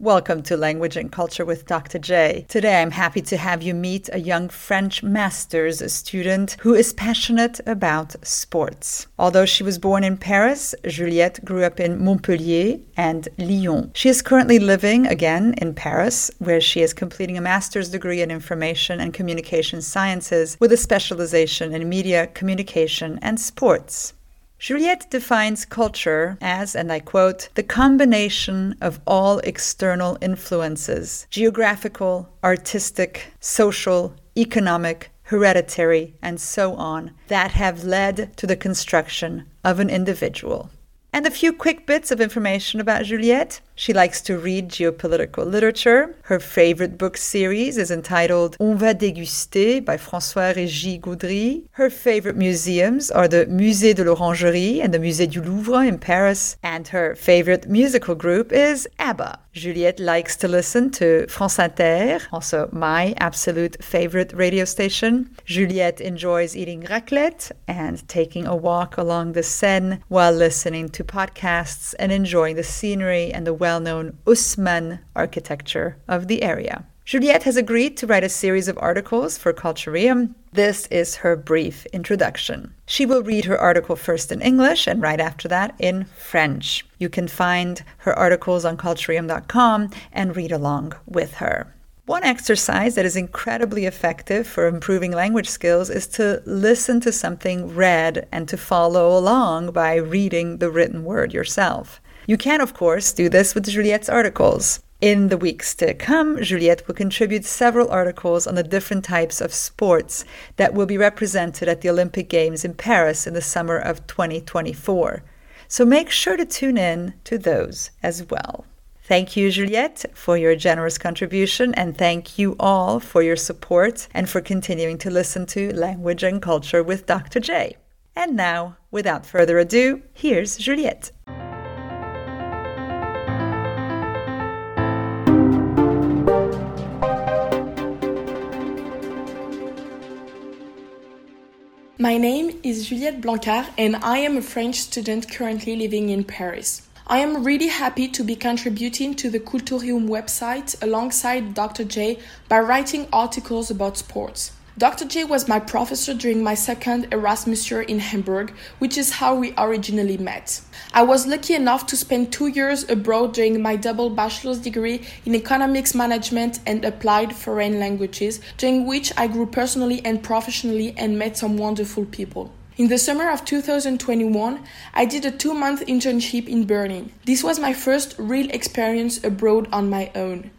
Welcome to Language and Culture with Dr. J. Today I'm happy to have you meet a young French master's student who is passionate about sports. Although she was born in Paris, Juliette grew up in Montpellier and Lyon. She is currently living again in Paris, where she is completing a master's degree in information and communication sciences with a specialization in media, communication, and sports. Juliette defines culture as, and I quote, the combination of all external influences geographical, artistic, social, economic, hereditary, and so on that have led to the construction of an individual. And a few quick bits of information about Juliette. She likes to read geopolitical literature. Her favorite book series is entitled On va déguster by François Régis Gaudry. Her favorite museums are the Musée de l'Orangerie and the Musée du Louvre in Paris. And her favorite musical group is ABBA. Juliette likes to listen to France Inter, also my absolute favorite radio station. Juliette enjoys eating raclette and taking a walk along the Seine while listening to podcasts and enjoying the scenery and the well known Haussmann architecture of the area. Juliette has agreed to write a series of articles for Cultureum. This is her brief introduction. She will read her article first in English and right after that in French. You can find her articles on cultureum.com and read along with her. One exercise that is incredibly effective for improving language skills is to listen to something read and to follow along by reading the written word yourself. You can, of course, do this with Juliette's articles. In the weeks to come, Juliette will contribute several articles on the different types of sports that will be represented at the Olympic Games in Paris in the summer of 2024. So make sure to tune in to those as well. Thank you, Juliette, for your generous contribution, and thank you all for your support and for continuing to listen to Language and Culture with Dr. J. And now, without further ado, here's Juliette. My name is Juliette Blanquart, and I am a French student currently living in Paris. I am really happy to be contributing to the Cultureum website alongside Dr. J by writing articles about sports. Dr. J was my professor during my second Erasmus year in Hamburg, which is how we originally met. I was lucky enough to spend two years abroad during my double bachelor's degree in economics management and applied foreign languages, during which I grew personally and professionally and met some wonderful people. In the summer of 2021, I did a two month internship in Berlin. This was my first real experience abroad on my own.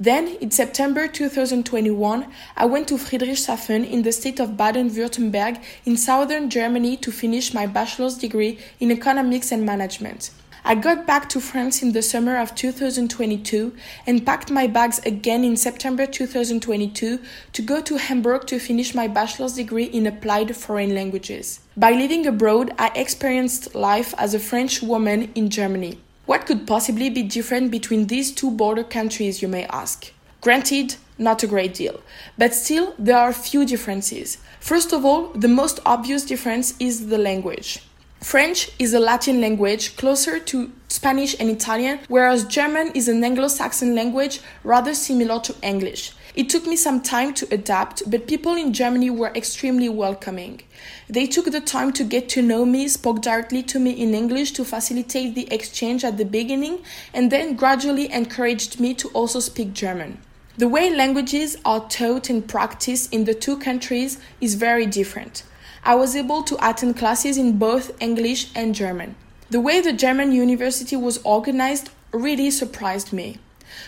Then, in September 2021, I went to Friedrichshafen in the state of Baden Württemberg in southern Germany to finish my bachelor's degree in economics and management. I got back to France in the summer of 2022 and packed my bags again in September 2022 to go to Hamburg to finish my bachelor's degree in applied foreign languages. By living abroad, I experienced life as a French woman in Germany. What could possibly be different between these two border countries, you may ask? Granted, not a great deal, but still, there are few differences. First of all, the most obvious difference is the language. French is a Latin language closer to Spanish and Italian, whereas German is an Anglo Saxon language rather similar to English. It took me some time to adapt, but people in Germany were extremely welcoming. They took the time to get to know me, spoke directly to me in English to facilitate the exchange at the beginning, and then gradually encouraged me to also speak German. The way languages are taught and practiced in the two countries is very different. I was able to attend classes in both English and German. The way the German university was organized really surprised me.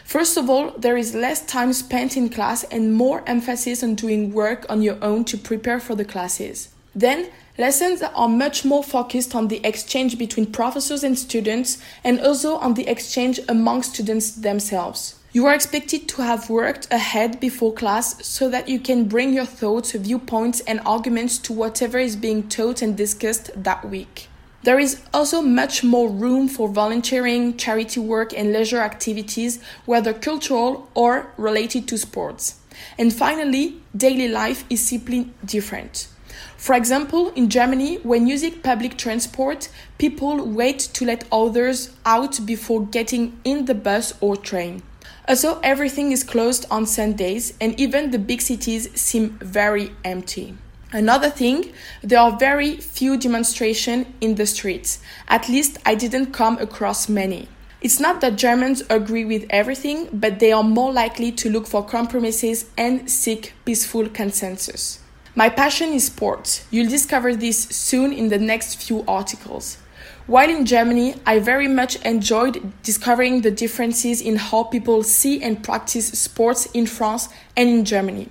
First of all, there is less time spent in class and more emphasis on doing work on your own to prepare for the classes. Then, lessons are much more focused on the exchange between professors and students and also on the exchange among students themselves. You are expected to have worked ahead before class so that you can bring your thoughts, viewpoints, and arguments to whatever is being taught and discussed that week. There is also much more room for volunteering, charity work, and leisure activities, whether cultural or related to sports. And finally, daily life is simply different. For example, in Germany, when using public transport, people wait to let others out before getting in the bus or train. Also, everything is closed on Sundays, and even the big cities seem very empty. Another thing, there are very few demonstrations in the streets. At least I didn't come across many. It's not that Germans agree with everything, but they are more likely to look for compromises and seek peaceful consensus. My passion is sports. You'll discover this soon in the next few articles. While in Germany, I very much enjoyed discovering the differences in how people see and practice sports in France and in Germany.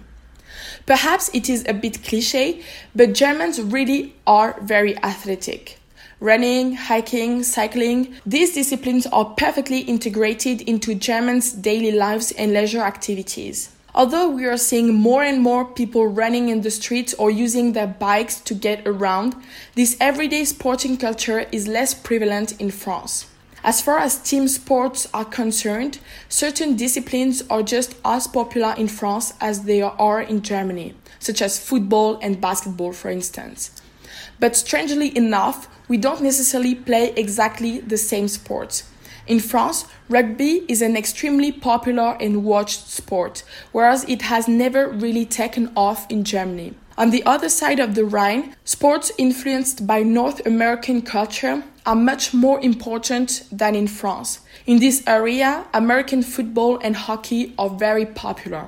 Perhaps it is a bit cliche, but Germans really are very athletic. Running, hiking, cycling, these disciplines are perfectly integrated into Germans' daily lives and leisure activities. Although we are seeing more and more people running in the streets or using their bikes to get around, this everyday sporting culture is less prevalent in France. As far as team sports are concerned, certain disciplines are just as popular in France as they are in Germany, such as football and basketball, for instance. But strangely enough, we don't necessarily play exactly the same sports. In France, rugby is an extremely popular and watched sport, whereas it has never really taken off in Germany. On the other side of the Rhine, sports influenced by North American culture are much more important than in France. In this area, American football and hockey are very popular.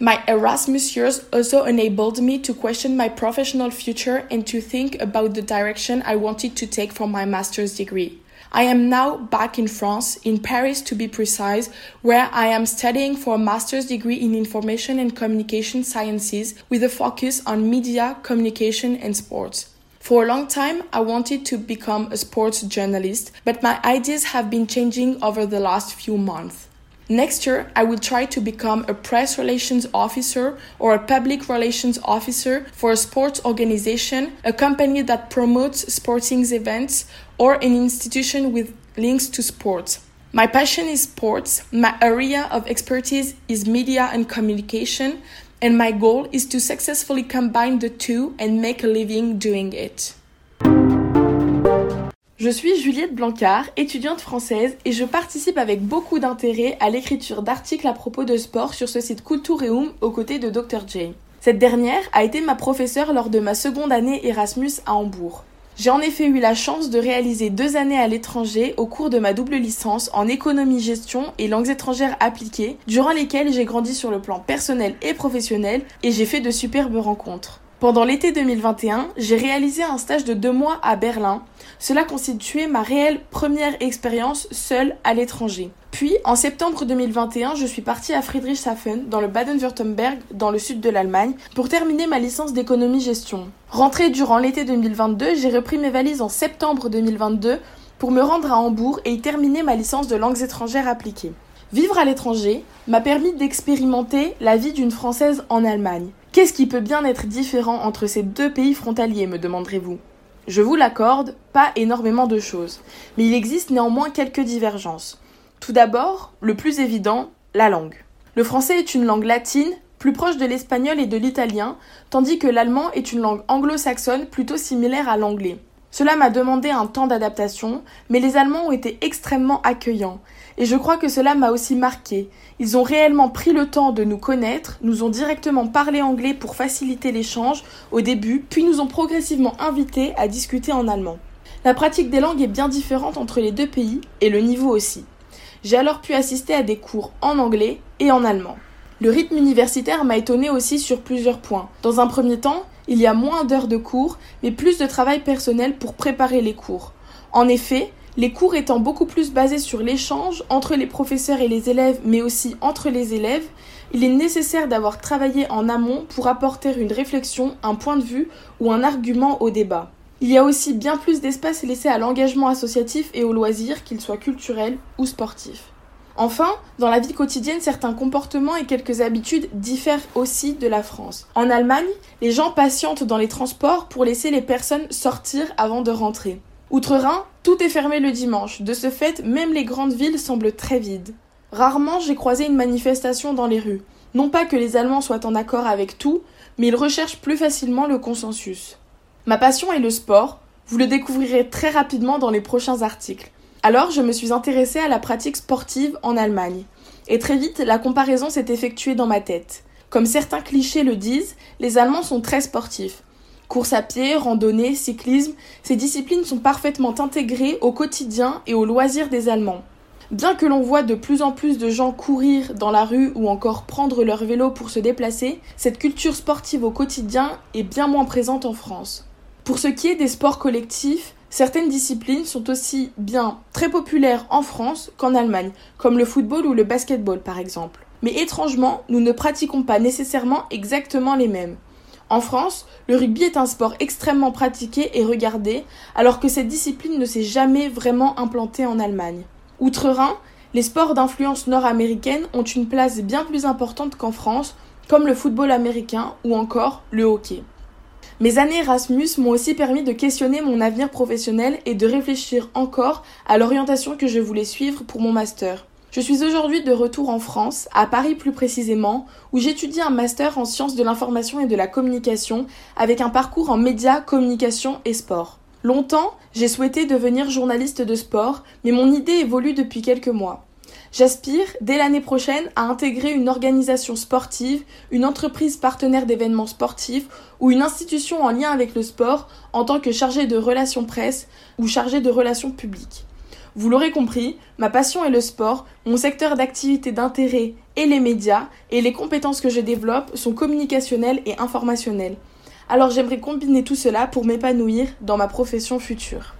My Erasmus years also enabled me to question my professional future and to think about the direction I wanted to take for my master's degree. I am now back in France, in Paris to be precise, where I am studying for a master's degree in information and communication sciences with a focus on media, communication, and sports. For a long time, I wanted to become a sports journalist, but my ideas have been changing over the last few months. Next year, I will try to become a press relations officer or a public relations officer for a sports organization, a company that promotes sporting events, or an institution with links to sports. My passion is sports, my area of expertise is media and communication, and my goal is to successfully combine the two and make a living doing it. Je suis Juliette Blancard, étudiante française, et je participe avec beaucoup d'intérêt à l'écriture d'articles à propos de sport sur ce site Cultureum aux côtés de Dr. J. Cette dernière a été ma professeure lors de ma seconde année Erasmus à Hambourg. J'ai en effet eu la chance de réaliser deux années à l'étranger au cours de ma double licence en économie-gestion et langues étrangères appliquées, durant lesquelles j'ai grandi sur le plan personnel et professionnel et j'ai fait de superbes rencontres. Pendant l'été 2021, j'ai réalisé un stage de deux mois à Berlin. Cela constituait ma réelle première expérience seule à l'étranger. Puis, en septembre 2021, je suis partie à Friedrichshafen, dans le Baden-Württemberg, dans le sud de l'Allemagne, pour terminer ma licence d'économie-gestion. Rentrée durant l'été 2022, j'ai repris mes valises en septembre 2022 pour me rendre à Hambourg et y terminer ma licence de langues étrangères appliquées. Vivre à l'étranger m'a permis d'expérimenter la vie d'une Française en Allemagne. Qu'est-ce qui peut bien être différent entre ces deux pays frontaliers, me demanderez-vous? Je vous l'accorde, pas énormément de choses, mais il existe néanmoins quelques divergences. Tout d'abord, le plus évident, la langue. Le français est une langue latine, plus proche de l'espagnol et de l'italien, tandis que l'allemand est une langue anglo-saxonne plutôt similaire à l'anglais. Cela m'a demandé un temps d'adaptation, mais les Allemands ont été extrêmement accueillants. Et je crois que cela m'a aussi marqué. Ils ont réellement pris le temps de nous connaître, nous ont directement parlé anglais pour faciliter l'échange au début, puis nous ont progressivement invités à discuter en allemand. La pratique des langues est bien différente entre les deux pays, et le niveau aussi. J'ai alors pu assister à des cours en anglais et en allemand. Le rythme universitaire m'a étonné aussi sur plusieurs points. Dans un premier temps, il y a moins d'heures de cours, mais plus de travail personnel pour préparer les cours. En effet, les cours étant beaucoup plus basés sur l'échange entre les professeurs et les élèves, mais aussi entre les élèves, il est nécessaire d'avoir travaillé en amont pour apporter une réflexion, un point de vue ou un argument au débat. Il y a aussi bien plus d'espace laissé à l'engagement associatif et au loisir, qu'il soit culturel ou sportif. Enfin, dans la vie quotidienne, certains comportements et quelques habitudes diffèrent aussi de la France. En Allemagne, les gens patientent dans les transports pour laisser les personnes sortir avant de rentrer. Outre-Rhin, tout est fermé le dimanche. De ce fait, même les grandes villes semblent très vides. Rarement j'ai croisé une manifestation dans les rues. Non pas que les Allemands soient en accord avec tout, mais ils recherchent plus facilement le consensus. Ma passion est le sport, vous le découvrirez très rapidement dans les prochains articles. Alors je me suis intéressée à la pratique sportive en Allemagne. Et très vite, la comparaison s'est effectuée dans ma tête. Comme certains clichés le disent, les Allemands sont très sportifs. Course à pied, randonnée, cyclisme, ces disciplines sont parfaitement intégrées au quotidien et aux loisirs des Allemands. Bien que l'on voit de plus en plus de gens courir dans la rue ou encore prendre leur vélo pour se déplacer, cette culture sportive au quotidien est bien moins présente en France. Pour ce qui est des sports collectifs, certaines disciplines sont aussi bien très populaires en France qu'en Allemagne, comme le football ou le basketball par exemple. Mais étrangement, nous ne pratiquons pas nécessairement exactement les mêmes. En France, le rugby est un sport extrêmement pratiqué et regardé, alors que cette discipline ne s'est jamais vraiment implantée en Allemagne. Outre-Rhin, les sports d'influence nord-américaine ont une place bien plus importante qu'en France, comme le football américain ou encore le hockey. Mes années Erasmus m'ont aussi permis de questionner mon avenir professionnel et de réfléchir encore à l'orientation que je voulais suivre pour mon master. Je suis aujourd'hui de retour en France, à Paris plus précisément, où j'étudie un master en sciences de l'information et de la communication avec un parcours en médias, communication et sport. Longtemps, j'ai souhaité devenir journaliste de sport, mais mon idée évolue depuis quelques mois. J'aspire, dès l'année prochaine, à intégrer une organisation sportive, une entreprise partenaire d'événements sportifs ou une institution en lien avec le sport en tant que chargé de relations presse ou chargé de relations publiques. Vous l'aurez compris, ma passion est le sport, mon secteur d'activité d'intérêt est les médias, et les compétences que je développe sont communicationnelles et informationnelles. Alors j'aimerais combiner tout cela pour m'épanouir dans ma profession future.